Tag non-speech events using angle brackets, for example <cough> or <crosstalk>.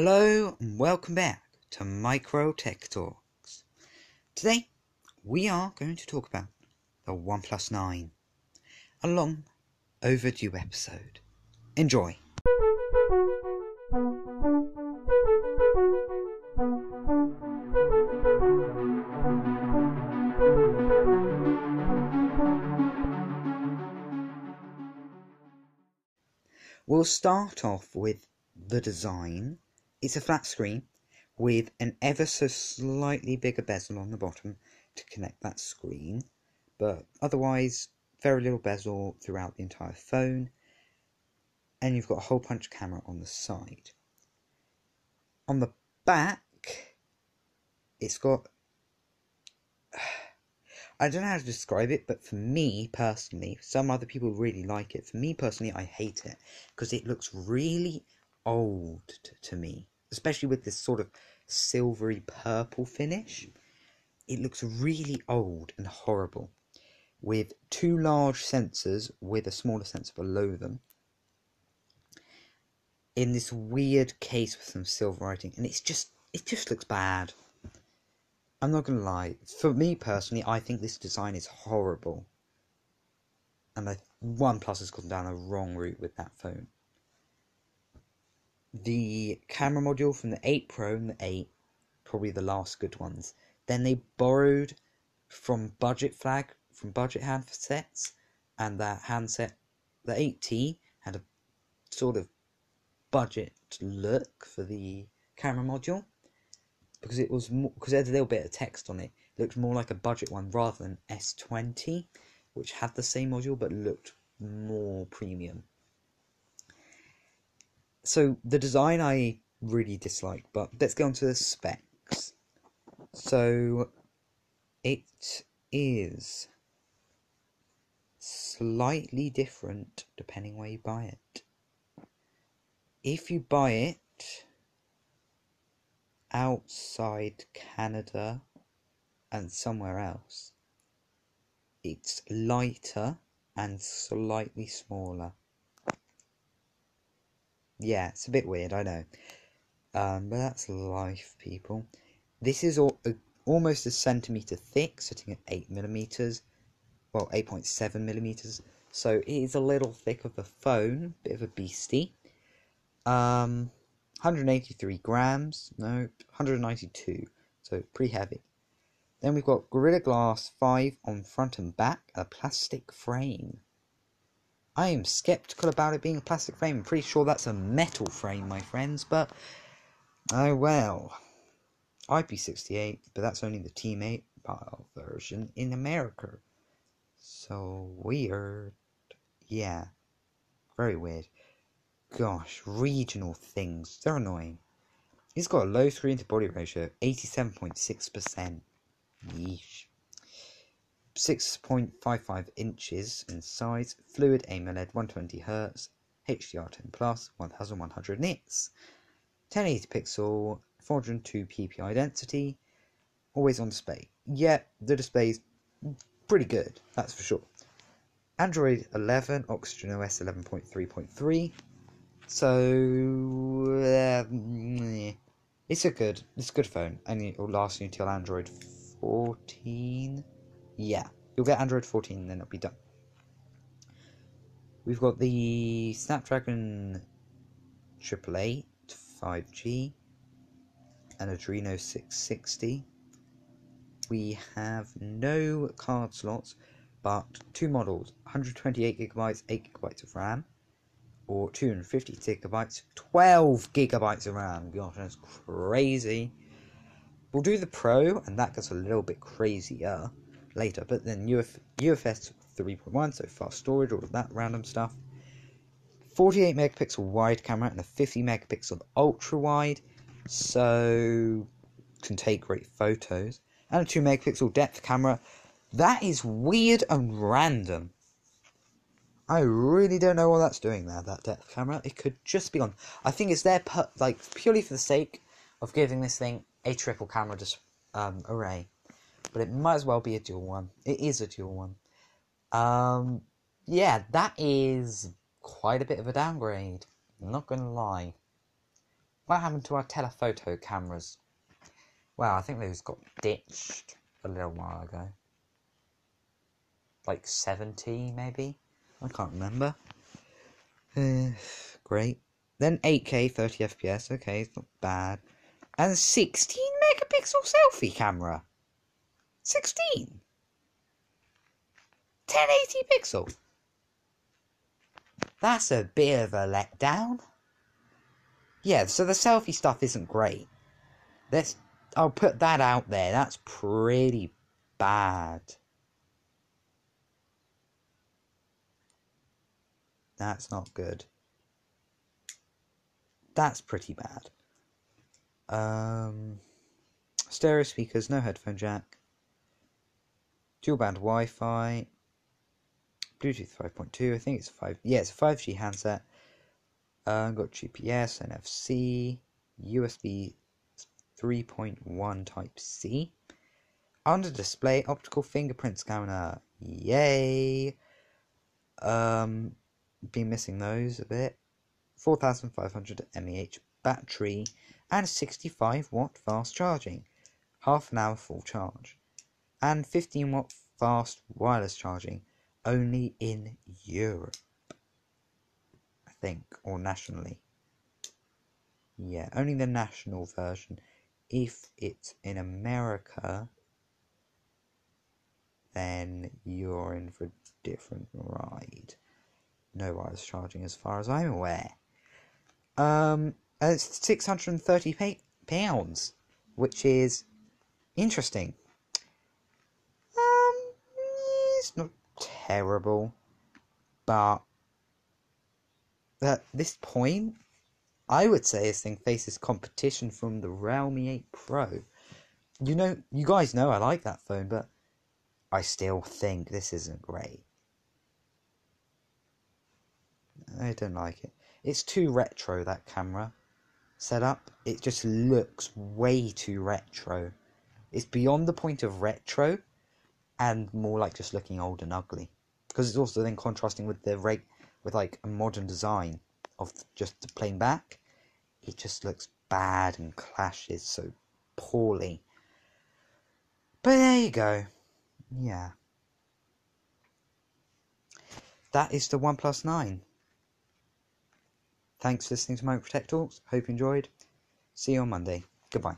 Hello and welcome back to Micro Tech Talks. Today we are going to talk about the OnePlus 9, a long overdue episode. Enjoy. We'll start off with the design. It's a flat screen with an ever so slightly bigger bezel on the bottom to connect that screen, but otherwise very little bezel throughout the entire phone. And you've got a hole punch camera on the side. On the back, it's got <sighs> I don't know how to describe it, but for me personally, some other people really like it. For me personally, I hate it because it looks really old to me, especially with this sort of silvery purple finish. It looks really old and horrible with two large sensors with a smaller sensor below them in this weird case with some silver writing and it's just it just looks bad I'm not gonna lie. For me personally, I think this design is horrible, and I, OnePlus has gone down a wrong route with that phone. The camera module from the 8 Pro and the 8, probably the last good ones. Then they borrowed from Budget Flag, from Budget handsets, and that handset, the 8T, had a sort of budget look for the camera module because it was because there's a little bit of text on it. It looked more like a budget one rather than S20, which had the same module but looked more premium. So the design I really dislike, but let's go on to the specs. So it is slightly different depending where you buy it. If you buy it outside Canada and somewhere else, it's lighter and slightly smaller. Yeah, it's a bit weird, I know. Um, but that's life, people. This is all, uh, almost a centimeter thick, sitting at 8 millimeters. Well, 8.7 millimeters. So it is a little thick of a phone, bit of a beastie. Um, 183 grams, no, 192, so pretty heavy. Then we've got Gorilla Glass 5 on front and back, a plastic frame. I am skeptical about it being a plastic frame. I'm pretty sure that's a metal frame, my friends, but oh well. IP68, but that's only the Teammate pile version in America. So weird. Yeah. Very weird. Gosh, regional things. They're annoying. He's got a low screen to body ratio, 87.6%. Yeesh. 6.55 inches in size, fluid AMOLED 120Hz, HDR10 Plus, 1100 nits, 1080 pixel, 402 ppi density, always on display. Yeah, the display's pretty good, that's for sure. Android 11, Oxygen OS 11.3.3, so um, it's a good, it's a good phone, and it will last you until Android 14. Yeah, you'll get Android 14, and then it'll be done. We've got the Snapdragon 888 5G, and Adreno 660. We have no card slots, but two models: 128 gigabytes, 8 gigabytes of RAM or 250 gigabytes, 12 gigabytes of RAM. Gosh, that's crazy. We'll do the Pro, and that gets a little bit crazier later. But then Uf- UFS 3.1, so fast storage, all of that random stuff. 48 megapixel wide camera and a 50 megapixel ultra wide, so can take great photos. And a 2 megapixel depth camera. That is weird and random. I really don't know what that's doing there, that depth camera. It could just be on. I think it's there, per, like, purely for the sake of giving this thing a triple camera dis- um, array. But it might as well be a dual one. It is a dual one. Um, yeah, that is quite a bit of a downgrade. I'm not going to lie. what happened to our telephoto cameras? Well, I think those got ditched a little while ago. Like 70, maybe? I can't remember. Uh, <sighs> great. Then 8K 30 FPS. Okay, it's not bad. And 16 megapixel selfie camera. 16. 1080 pixel. That's a bit of a letdown. Yeah, so the selfie stuff isn't great. Let's I'll put that out there. That's pretty bad. That's not good. That's pretty bad. Um, stereo speakers, no headphone jack. Dual band Wi Fi. Bluetooth 5.2, I think it's 5. Yeah, it's a 5G handset. Uh, got GPS, NFC, USB 3.1 Type C. Under display, optical fingerprint scanner. Yay! Um, been missing those a bit. 4500 mAh battery and 65 watt fast charging. Half an hour full charge. And 15 watt fast wireless charging only in Europe. I think, or nationally. Yeah, only the national version. If it's in America, then you're in for a different ride. No wireless charging as far as I'm aware. Um, it's 630 pounds, which is interesting. Terrible, but at this point, I would say this thing faces competition from the Realme 8 Pro. You know, you guys know I like that phone, but I still think this isn't great. I don't like it. It's too retro, that camera setup. It just looks way too retro. It's beyond the point of retro and more like just looking old and ugly. Because it's also then contrasting with the rate with like a modern design of just the plain back. It just looks bad and clashes so poorly. But there you go. Yeah. That is the OnePlus 9. Thanks for listening to Micro Tech Talks. Hope you enjoyed. See you on Monday. Goodbye.